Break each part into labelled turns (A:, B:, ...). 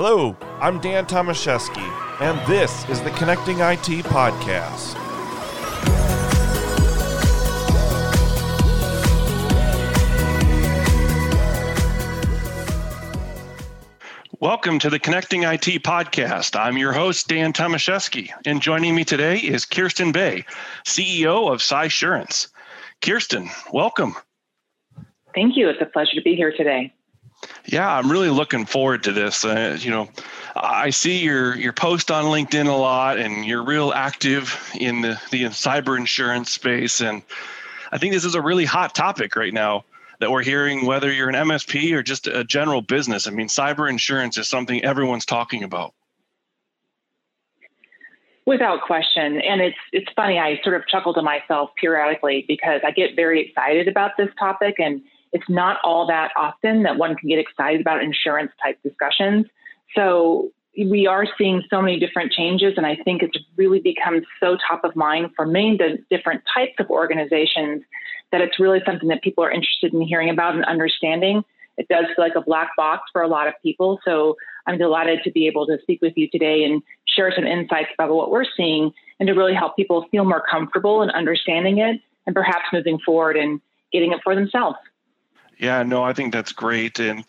A: Hello, I'm Dan Tomaszewski, and this is the Connecting IT Podcast.
B: Welcome to the Connecting IT Podcast. I'm your host, Dan Tomaszewski, and joining me today is Kirsten Bay, CEO of Cysurance. Kirsten, welcome.
C: Thank you. It's a pleasure to be here today.
B: Yeah, I'm really looking forward to this. Uh, you know, I see your your post on LinkedIn a lot, and you're real active in the the cyber insurance space. And I think this is a really hot topic right now that we're hearing, whether you're an MSP or just a general business. I mean, cyber insurance is something everyone's talking about.
C: Without question, and it's it's funny. I sort of chuckle to myself periodically because I get very excited about this topic and it's not all that often that one can get excited about insurance type discussions. So we are seeing so many different changes, and I think it's really become so top of mind for many different types of organizations that it's really something that people are interested in hearing about and understanding. It does feel like a black box for a lot of people. So I'm delighted to be able to speak with you today and share some insights about what we're seeing and to really help people feel more comfortable in understanding it and perhaps moving forward and getting it for themselves.
B: Yeah, no, I think that's great. And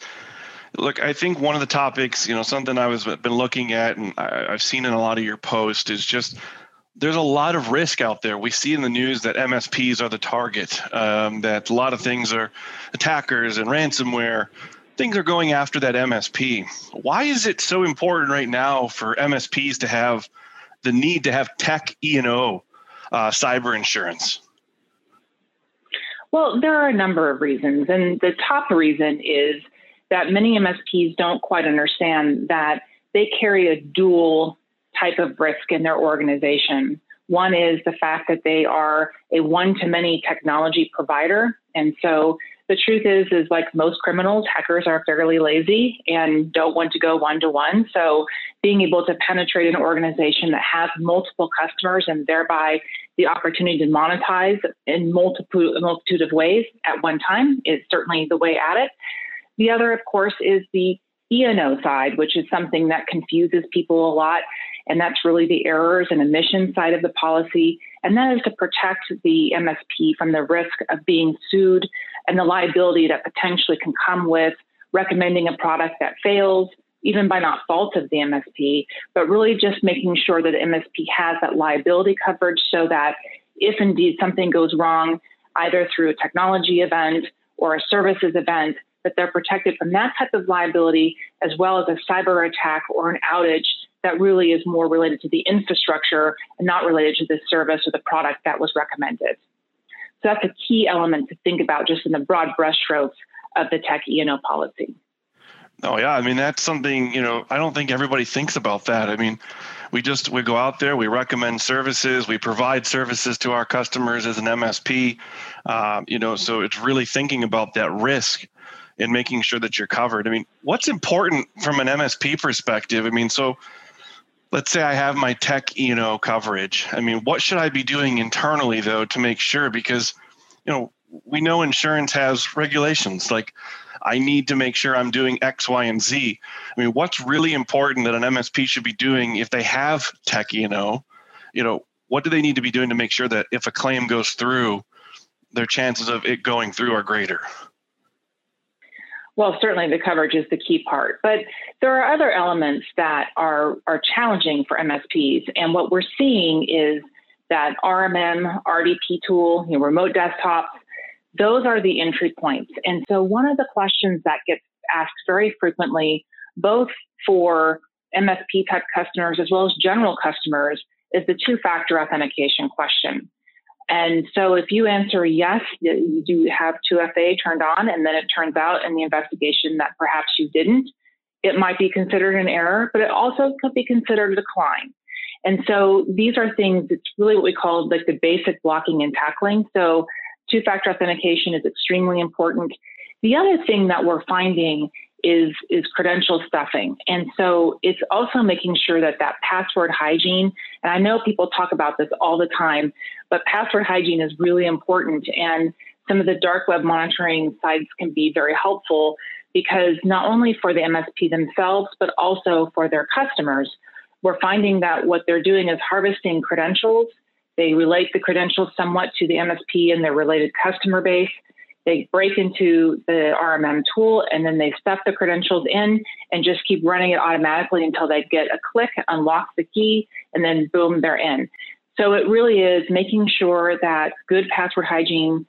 B: look, I think one of the topics, you know, something I was been looking at and I, have seen in a lot of your posts is just there's a lot of risk out there. We see in the news that MSPs are the target, um, that a lot of things are attackers and ransomware. Things are going after that MSP. Why is it so important right now for MSPs to have the need to have tech E and O uh, cyber insurance?
C: Well, there are a number of reasons. And the top reason is that many MSPs don't quite understand that they carry a dual type of risk in their organization. One is the fact that they are a one to many technology provider. And so the truth is, is like most criminals, hackers are fairly lazy and don't want to go one to one. So being able to penetrate an organization that has multiple customers and thereby the opportunity to monetize in multiple, multitude of ways at one time is certainly the way at it. The other, of course, is the E&O side, which is something that confuses people a lot. And that's really the errors and omission side of the policy. And that is to protect the MSP from the risk of being sued and the liability that potentially can come with recommending a product that fails, even by not fault of the MSP, but really just making sure that the MSP has that liability coverage so that if indeed something goes wrong, either through a technology event or a services event, that they're protected from that type of liability as well as a cyber attack or an outage that really is more related to the infrastructure and not related to the service or the product that was recommended. So that's a key element to think about just in the broad brushstrokes of the tech E&O policy.
B: Oh yeah, I mean that's something you know. I don't think everybody thinks about that. I mean, we just we go out there, we recommend services, we provide services to our customers as an MSP. Uh, E&O, so it's really thinking about that risk and making sure that you're covered. I mean, what's important from an MSP perspective? I mean, so let's say I have my tech you know coverage. I mean, what should I be doing internally though to make sure? Because you know we know insurance has regulations like I need to make sure I'm doing X, Y, and Z. I mean, what's really important that an MSP should be doing if they have tech E&O? You know, what do they need to be doing to make sure that if a claim goes through, their chances of it going through are greater?
C: Well, certainly the coverage is the key part, but there are other elements that are are challenging for MSPs. And what we're seeing is that RMM, RDP tool, you know, remote desktops, those are the entry points. And so one of the questions that gets asked very frequently, both for MSP type customers as well as general customers, is the two factor authentication question. And so if you answer yes, you do have 2FA turned on, and then it turns out in the investigation that perhaps you didn't, it might be considered an error, but it also could be considered a decline. And so these are things, it's really what we call like the basic blocking and tackling. So Two factor authentication is extremely important. The other thing that we're finding is is credential stuffing and so it's also making sure that that password hygiene and i know people talk about this all the time but password hygiene is really important and some of the dark web monitoring sites can be very helpful because not only for the MSP themselves, but also for their customers, we're finding that what they're doing is harvesting credentials. They relate the credentials somewhat to the MSP and their related customer base. They break into the RMM tool and then they stuff the credentials in and just keep running it automatically until they get a click, unlock the key, and then boom, they're in. So it really is making sure that good password hygiene,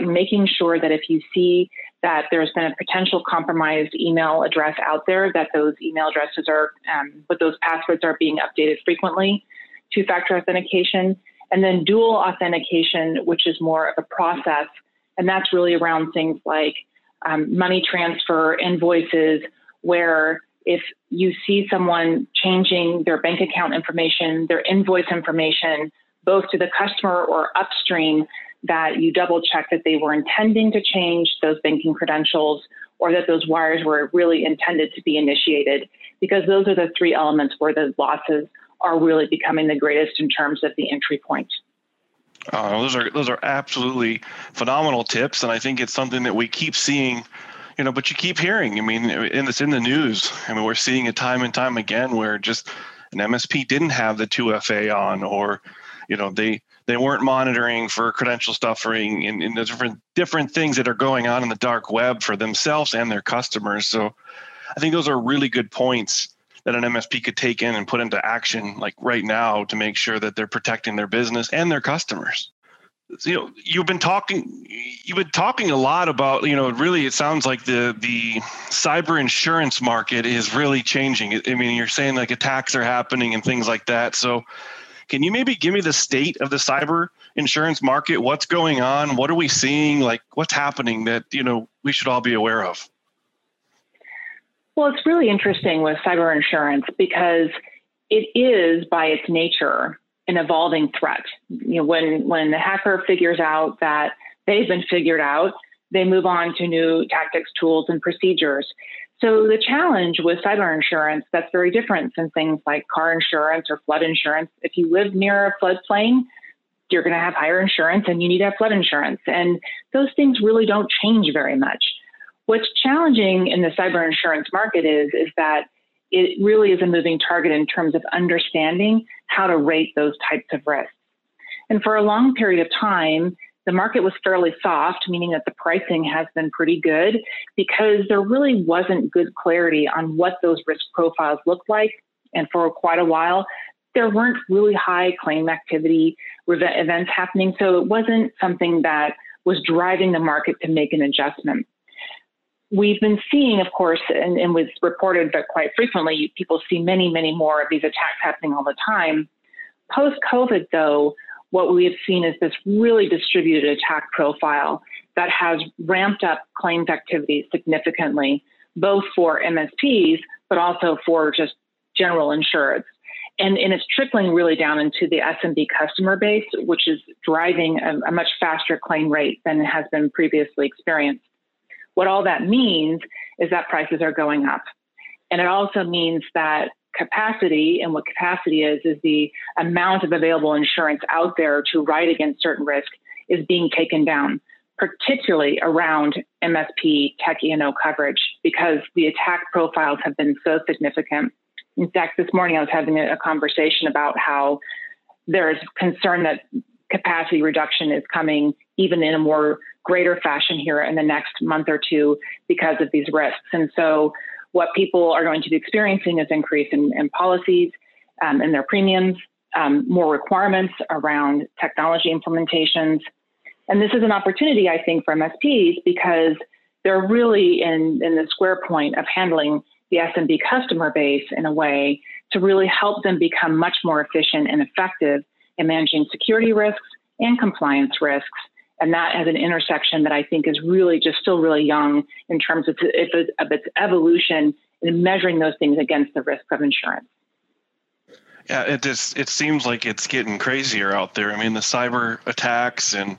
C: making sure that if you see that there's been a potential compromised email address out there, that those email addresses are, um, but those passwords are being updated frequently, two factor authentication, and then dual authentication, which is more of a process. And that's really around things like um, money transfer, invoices, where if you see someone changing their bank account information, their invoice information, both to the customer or upstream, that you double check that they were intending to change those banking credentials or that those wires were really intended to be initiated, because those are the three elements where the losses are really becoming the greatest in terms of the entry point.
B: Uh, those are those are absolutely phenomenal tips, and I think it's something that we keep seeing you know, but you keep hearing. I mean, and it's in the news. I mean, we're seeing it time and time again where just an MSP didn't have the 2FA on, or you know, they they weren't monitoring for credential stuffing and, and the different different things that are going on in the dark web for themselves and their customers. So, I think those are really good points that an MSP could take in and put into action, like right now, to make sure that they're protecting their business and their customers. You know you've been talking you've been talking a lot about you know really it sounds like the the cyber insurance market is really changing. I mean you're saying like attacks are happening and things like that. So can you maybe give me the state of the cyber insurance market? What's going on? What are we seeing? Like what's happening that you know we should all be aware of
C: well it's really interesting with cyber insurance because it is by its nature an evolving threat. You know, when when the hacker figures out that they've been figured out, they move on to new tactics, tools, and procedures. So the challenge with cyber insurance that's very different than things like car insurance or flood insurance. If you live near a floodplain, you're going to have higher insurance and you need to have flood insurance. And those things really don't change very much. What's challenging in the cyber insurance market is, is that it really is a moving target in terms of understanding how to rate those types of risks. And for a long period of time, the market was fairly soft, meaning that the pricing has been pretty good because there really wasn't good clarity on what those risk profiles looked like. And for quite a while, there weren't really high claim activity events happening. So it wasn't something that was driving the market to make an adjustment we've been seeing, of course, and, and was reported, but quite frequently, people see many, many more of these attacks happening all the time. Post COVID, though, what we have seen is this really distributed attack profile that has ramped up claims activity significantly, both for MSPs, but also for just general insureds. And, and it's trickling really down into the SMB customer base, which is driving a, a much faster claim rate than has been previously experienced. What all that means is that prices are going up. And it also means that capacity and what capacity is, is the amount of available insurance out there to write against certain risk is being taken down, particularly around MSP tech E&O coverage because the attack profiles have been so significant. In fact, this morning I was having a conversation about how there's concern that capacity reduction is coming even in a more greater fashion here in the next month or two because of these risks. And so, what people are going to be experiencing is increase in, in policies um, and their premiums, um, more requirements around technology implementations. And this is an opportunity, I think, for MSPs because they're really in, in the square point of handling the SMB customer base in a way to really help them become much more efficient and effective in managing security risks and compliance risks and that has an intersection that I think is really just still really young in terms of, of its evolution in measuring those things against the risk of insurance.
B: Yeah, it just it seems like it's getting crazier out there. I mean, the cyber attacks and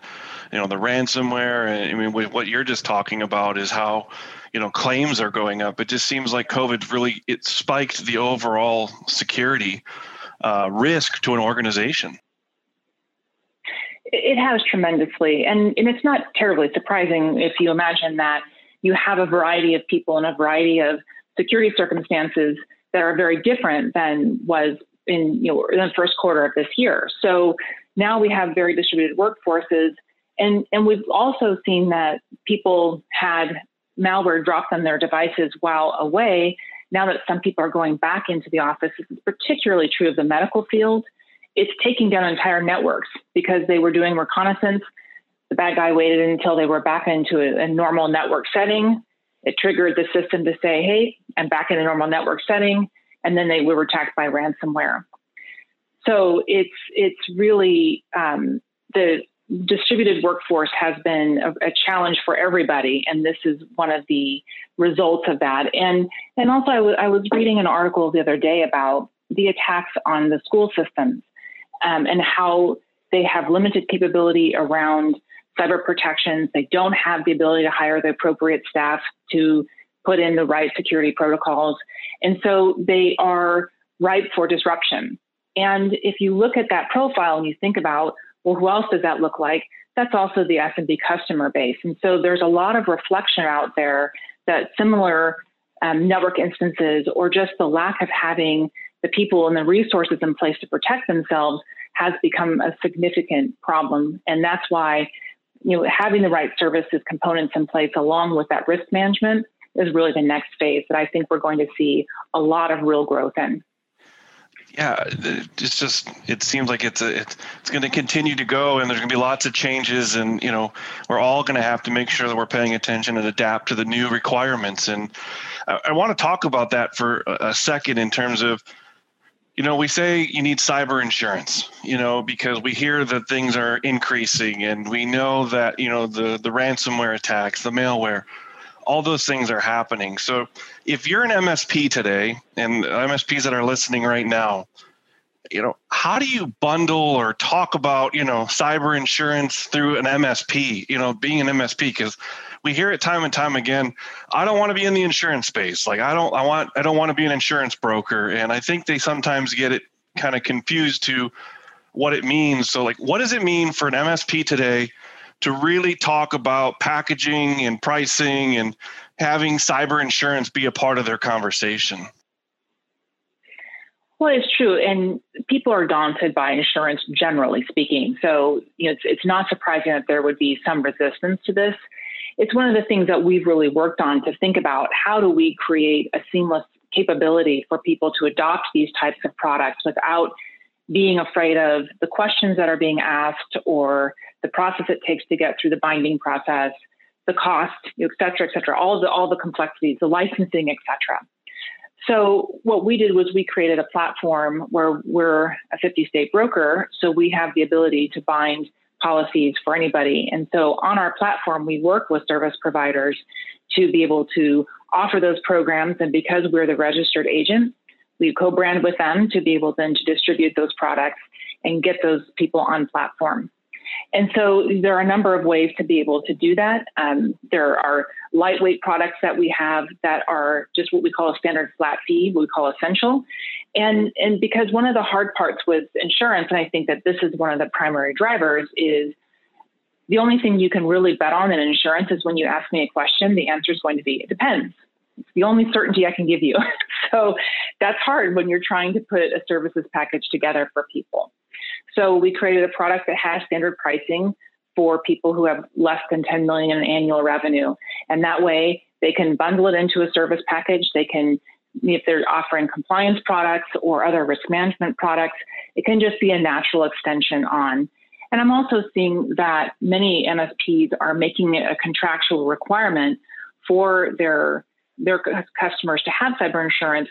B: you know the ransomware. And I mean, what you're just talking about is how you know claims are going up. It just seems like COVID really it spiked the overall security uh, risk to an organization.
C: It has tremendously, and, and it's not terribly surprising if you imagine that you have a variety of people and a variety of security circumstances that are very different than was in you know in the first quarter of this year. So now we have very distributed workforces, and and we've also seen that people had malware dropped on their devices while away. Now that some people are going back into the office, this is particularly true of the medical field. It's taking down entire networks because they were doing reconnaissance. The bad guy waited until they were back into a, a normal network setting. It triggered the system to say, "Hey, I'm back in a normal network setting," and then they were attacked by ransomware. So it's it's really um, the distributed workforce has been a, a, challenge for everybody, and this is one of the results of that. And and also, I, w- I was reading an article the other day about the attacks on the school systems um, and how they have limited capability around cyber protections. They don't have the ability to hire the appropriate staff to put in the right security protocols, and so they are ripe for disruption. And if you look at that profile and you think about well, who else does that look like? That's also the SMB customer base. And so there's a lot of reflection out there that similar um, network instances or just the lack of having the people and the resources in place to protect themselves has become a significant problem. And that's why you know having the right services components in place along with that risk management is really the next phase that I think we're going to see a lot of real growth in
B: yeah, it's just it seems like it's a, it's, going to continue to go, and there's going to be lots of changes, and you know we're all going to have to make sure that we're paying attention and adapt to the new requirements. And I, I want to talk about that for a second in terms of you know we say you need cyber insurance you know because we hear that things are increasing and we know that you know the the ransomware attacks the malware all those things are happening. So if you're an MSP today and MSPs that are listening right now, you know, how do you bundle or talk about, you know, cyber insurance through an MSP, you know, being an MSP because we hear it time and time again. I don't want to be in the insurance space. Like I don't I want I don't want to be an insurance broker and I think they sometimes get it kind of confused to what it means. So like what does it mean for an MSP today to really talk about packaging and pricing and having cyber insurance be a part of their conversation.
C: Well, it's true, and people are daunted by insurance, generally speaking. So, you know, it's, it's not surprising that there would be some resistance to this. It's one of the things that we've really worked on to think about how do we create a seamless capability for people to adopt these types of products without being afraid of the questions that are being asked or the process it takes to get through the binding process, the cost, et cetera, et cetera, all the all the complexities, the licensing, et cetera. So what we did was we created a platform where we're a 50 state broker, so we have the ability to bind policies for anybody. And so on our platform, we work with service providers to be able to offer those programs. And because we're the registered agent, we co-brand with them to be able then to distribute those products and get those people on platform. And so there are a number of ways to be able to do that. Um, there are lightweight products that we have that are just what we call a standard flat fee, we call essential. And, and because one of the hard parts with insurance, and I think that this is one of the primary drivers, is the only thing you can really bet on in insurance is when you ask me a question, the answer is going to be, it depends. It's the only certainty I can give you. so that's hard when you're trying to put a services package together for people. So we created a product that has standard pricing for people who have less than 10 million in annual revenue. And that way they can bundle it into a service package. They can, if they're offering compliance products or other risk management products, it can just be a natural extension on. And I'm also seeing that many MSPs are making it a contractual requirement for their their customers to have cyber insurance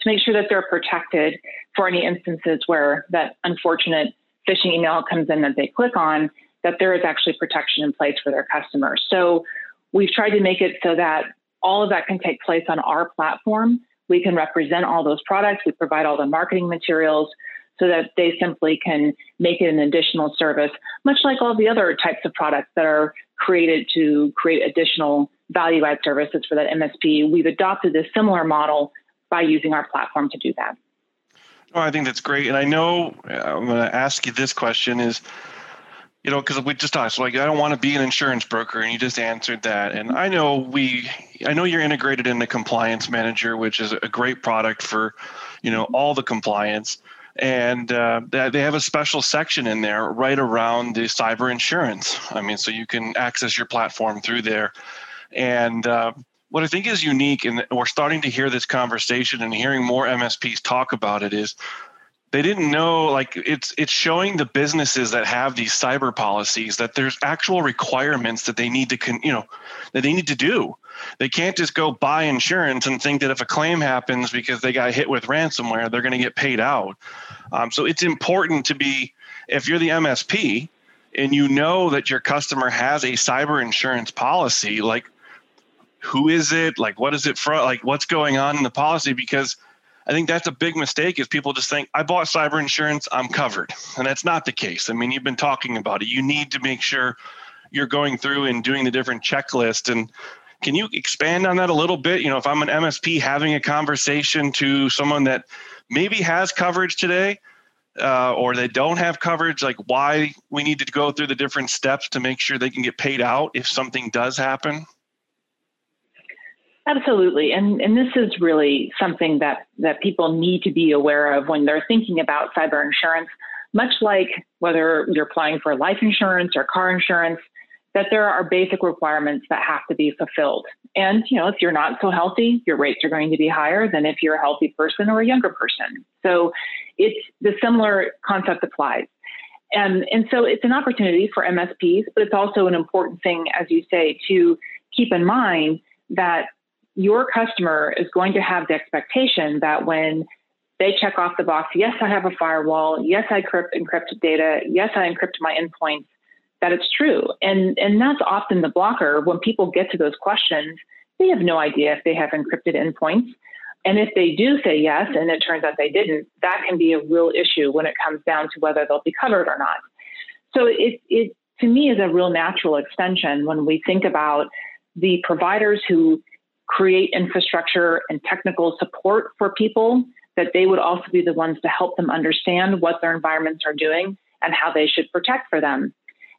C: to make sure that they're protected for any instances where that unfortunate phishing email comes in that they click on, that there is actually protection in place for their customers. So we've tried to make it so that all of that can take place on our platform. We can represent all those products. We provide all the marketing materials so that they simply can make it an additional service, much like all the other types of products that are created to create additional value add services for that MSP. We've adopted a similar model by using our platform to do that.
B: Oh, I think that's great. And I know I'm going to ask you this question is, you know, because we just talked, so like I don't want to be an insurance broker, and you just answered that. And I know we, I know you're integrated in the Compliance Manager, which is a great product for, you know, all the compliance. And uh, they have a special section in there right around the cyber insurance. I mean, so you can access your platform through there. And uh, what I think is unique, and we're starting to hear this conversation and hearing more MSPs talk about it, is they didn't know like it's it's showing the businesses that have these cyber policies that there's actual requirements that they need to con, you know that they need to do. They can't just go buy insurance and think that if a claim happens because they got hit with ransomware they're going to get paid out. Um, so it's important to be if you're the msp and you know that your customer has a cyber insurance policy like who is it like what is it for like what's going on in the policy because I think that's a big mistake is people just think I bought cyber insurance, I'm covered. And that's not the case. I mean, you've been talking about it. You need to make sure you're going through and doing the different checklist and can you expand on that a little bit? You know, if I'm an MSP having a conversation to someone that maybe has coverage today, uh, or they don't have coverage, like why we need to go through the different steps to make sure they can get paid out if something does happen?
C: Absolutely. And, and this is really something that, that people need to be aware of when they're thinking about cyber insurance, much like whether you're applying for life insurance or car insurance, that there are basic requirements that have to be fulfilled. And, you know, if you're not so healthy, your rates are going to be higher than if you're a healthy person or a younger person. So it's the similar concept applies. And, and so it's an opportunity for MSPs, but it's also an important thing, as you say, to keep in mind that your customer is going to have the expectation that when they check off the box, yes, I have a firewall, yes, I encrypt encrypted data, yes, I encrypt my endpoints, that it's true. And and that's often the blocker when people get to those questions, they have no idea if they have encrypted endpoints. And if they do say yes, and it turns out they didn't, that can be a real issue when it comes down to whether they'll be covered or not. So it, it to me is a real natural extension when we think about the providers who create infrastructure and technical support for people, that they would also be the ones to help them understand what their environments are doing and how they should protect for them.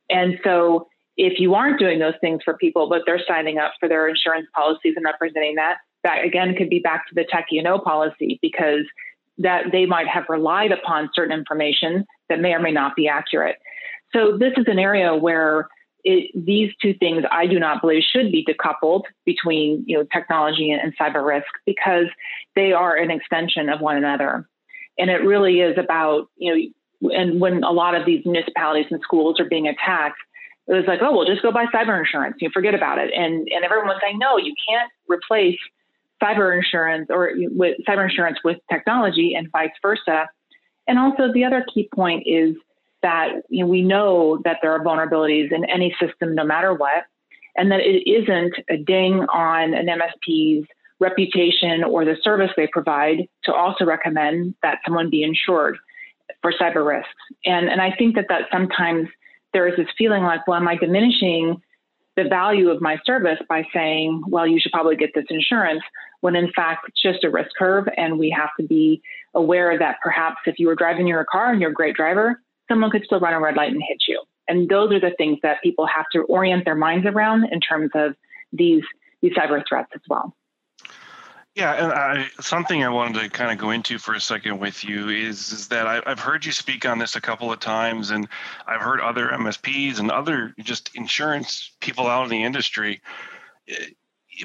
C: And so if you aren't doing those things for people, but they're signing up for their insurance policies and representing that, that again could be back to the tech E&O policy because that they might have relied upon certain information that may or may not be accurate. So this is an area where it, these two things I do not believe should be decoupled between you know technology and, and cyber risk because they are an extension of one another. And it really is about you know and when a lot of these municipalities and schools are being attacked, it was like, oh, well, just go buy cyber insurance. You forget about it. And and everyone was saying, no, you can't replace cyber insurance or with cyber insurance with technology and vice versa. And also the other key point is that you know, we know that there are vulnerabilities in any system, no matter what, and that it isn't a ding on an MSP's reputation or the service they provide to also recommend that someone be insured for cyber risks. And, and I think that that sometimes there is this feeling like, well, am I diminishing the value of my service by saying, well, you should probably get this insurance, when in fact it's just a risk curve. And we have to be aware that perhaps if you were driving your car and you're a great driver, someone could still run a red light and hit you. And those are the things that people have to orient their minds around in terms of these these cyber threats as well.
B: Yeah, and I, something I wanted to kind of go into for a second with you is, is that I, I've heard you speak on this a couple of times, and I've heard other MSPs and other just insurance people out in the industry eh,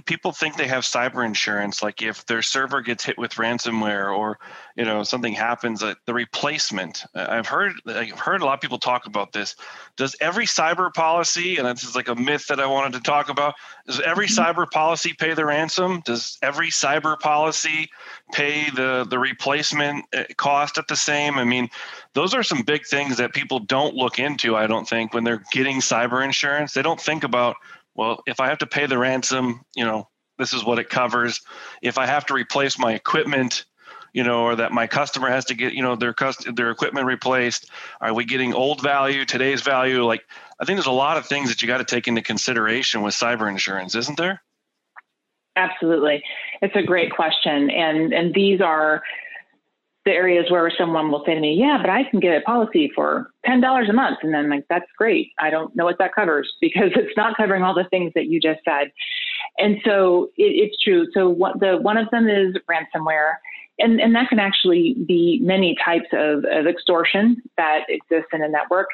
B: people think they have cyber insurance like if their server gets hit with ransomware or you know something happens uh, the replacement i've heard i've heard a lot of people talk about this. Does every cyber policy and this is like a myth that i wanted to talk about does every mm-hmm. cyber policy pay the ransom? Does every cyber policy pay the the replacement uh, cost at the same? I mean those are some big things that people don't look into i don't think when they're getting cyber insurance. They don't think about well, if I have to pay the ransom, you know, this is what it covers. If I have to replace my equipment, you know, or that my customer has to get, you know, their cust- their equipment replaced, are we getting old value, today's value? Like, I think there's a lot of things that you got to take into consideration with cyber insurance, isn't there?
C: Absolutely, it's a great question, and and these are the areas where someone will say to me, "Yeah, but I can get a policy for ten dollars a month," and then like, "That's great. I don't know what that covers because it's not covering all the things that you just said." And so it, it's true. So what the one of them is ransomware, and and that can actually be many types of, of extortion that exist in a network.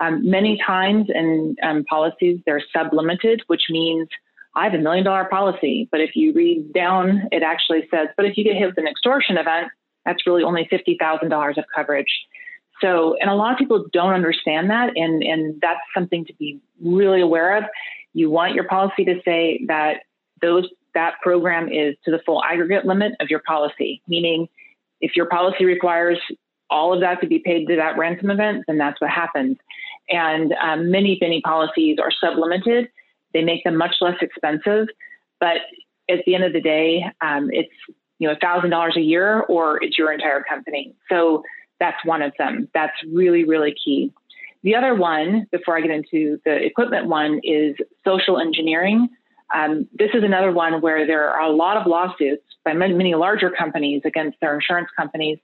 C: Um, many times in um, policies, they're sublimited, which means I have a million dollar policy. But if you read down, it actually says, but if you get hit with an extortion event, that's really only $50,000 of coverage. So, and a lot of people don't understand that, and, and that's something to be really aware of. You want your policy to say that those that program is to the full aggregate limit of your policy, meaning if your policy requires all of that to be paid to that ransom event, then that's what happens. And um, many, many policies are sublimited. They make them much less expensive, but at the end of the day, um, it's you know thousand dollars a year or it's your entire company. So that's one of them. That's really, really key. The other one, before I get into the equipment one, is social engineering. Um, this is another one where there are a lot of lawsuits by many, many larger companies against their insurance companies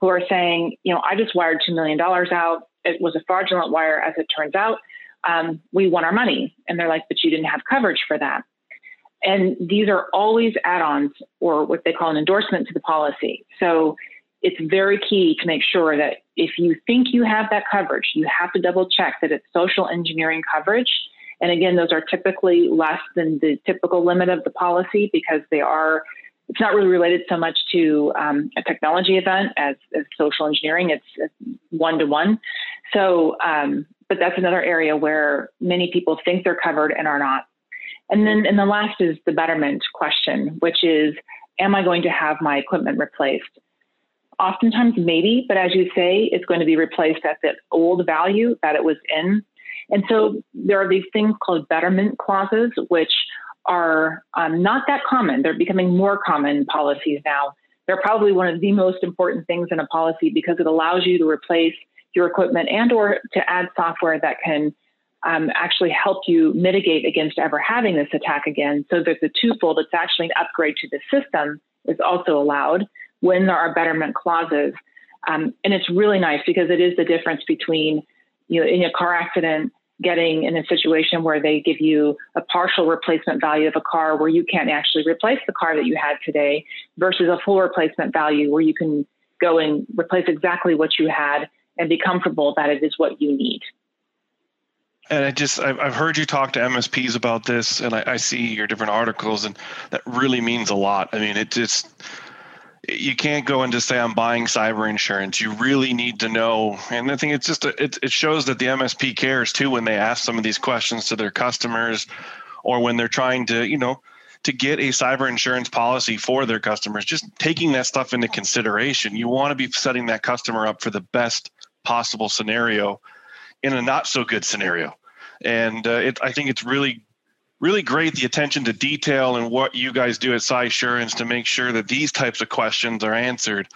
C: who are saying, you know, I just wired $2 million out. It was a fraudulent wire, as it turns out. Um, we want our money. And they're like, but you didn't have coverage for that. And these are always add ons or what they call an endorsement to the policy. So it's very key to make sure that if you think you have that coverage, you have to double check that it's social engineering coverage and again, those are typically less than the typical limit of the policy because they are, it's not really related so much to um, a technology event as, as, social engineering. It's one to one. So, um, but that's another area where many people think they're covered and are not. And then, and the last is the betterment question, which is, am I going to have my equipment replaced? Oftentimes, maybe, but as you say, it's going to be replaced at the old value that it was in and so there are these things called betterment clauses, which are um, not that common. They're becoming more common policies now. They're probably one of the most important things in a policy because it allows you to replace your equipment and or to add software that can um, actually help you mitigate against ever having this attack again. So there's a twofold. It's actually an upgrade to the system is also allowed when there are betterment clauses. Um, and it's really nice because it is the difference between you know, in a car accident, getting in a situation where they give you a partial replacement value of a car where you can't actually replace the car that you had today versus a full replacement value where you can go and replace exactly what you had and be comfortable that it is what you need.
B: And I just, I've heard you talk to MSPs about this, and I, I see your different articles, and that really means a lot. I mean, it just, you can't go and just say I'm buying cyber insurance. You really need to know, and I think it's just a, it, it shows that the MSP cares too when they ask some of these questions to their customers, or when they're trying to you know to get a cyber insurance policy for their customers. Just taking that stuff into consideration. You want to be setting that customer up for the best possible scenario in a not so good scenario, and uh, it, I think it's really really great the attention to detail and what you guys do at Cysurance to make sure that these types of questions are answered.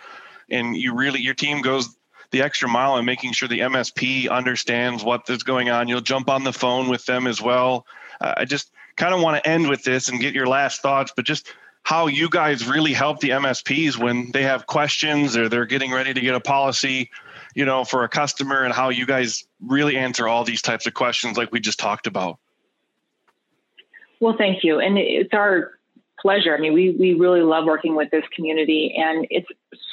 B: And you really, your team goes the extra mile in making sure the MSP understands what is going on. You'll jump on the phone with them as well. Uh, I just kind of want to end with this and get your last thoughts, but just how you guys really help the MSPs when they have questions or they're getting ready to get a policy, you know, for a customer and how you guys really answer all these types of questions like we just talked about.
C: Well, thank you. And it's our pleasure. I mean, we, we really love working with this community, and it's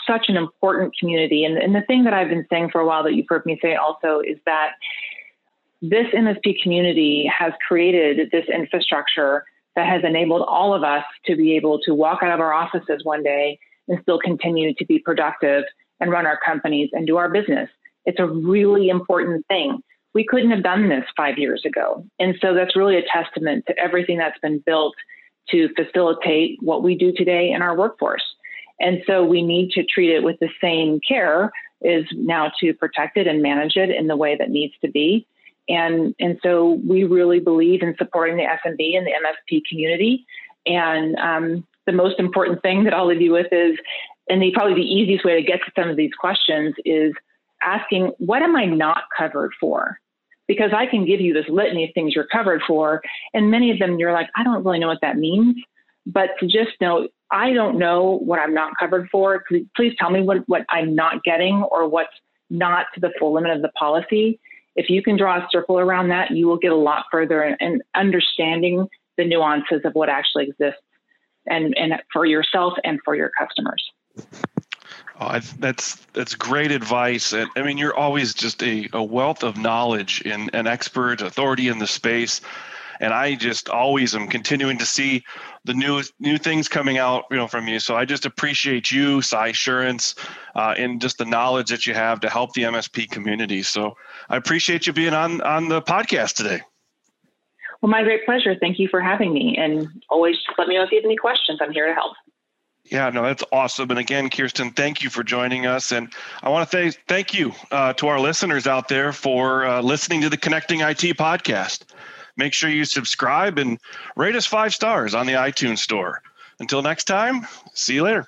C: such an important community. And, and the thing that I've been saying for a while that you've heard me say also is that this MSP community has created this infrastructure that has enabled all of us to be able to walk out of our offices one day and still continue to be productive and run our companies and do our business. It's a really important thing we couldn't have done this five years ago. And so that's really a testament to everything that's been built to facilitate what we do today in our workforce. And so we need to treat it with the same care is now to protect it and manage it in the way that needs to be. And, and so we really believe in supporting the SMB and the MSP community. And um, the most important thing that I'll leave you with is, and the, probably the easiest way to get to some of these questions is asking, what am I not covered for? because I can give you this litany of things you're covered for. And many of them you're like, I don't really know what that means. But to just know I don't know what I'm not covered for. Please, tell me what, what I'm not getting or what's not to the full limit of the policy. If you can draw a circle around that, you will get a lot further in, in understanding the nuances of what actually exists and, and for yourself and for your customers.
B: Oh, that's that's great advice. And, I mean, you're always just a, a wealth of knowledge and an expert, authority in the space. And I just always am continuing to see the new new things coming out, you know, from you. So I just appreciate you, Cysurance, uh, and just the knowledge that you have to help the MSP community. So I appreciate you being on on the podcast today.
C: Well, my great pleasure. Thank you for having me. And always let me know if you have any questions. I'm here to help.
B: Yeah, no, that's awesome. And again, Kirsten, thank you for joining us. And I want to say thank you uh, to our listeners out there for uh, listening to the Connecting IT podcast. Make sure you subscribe and rate us five stars on the iTunes store. Until next time, see you later.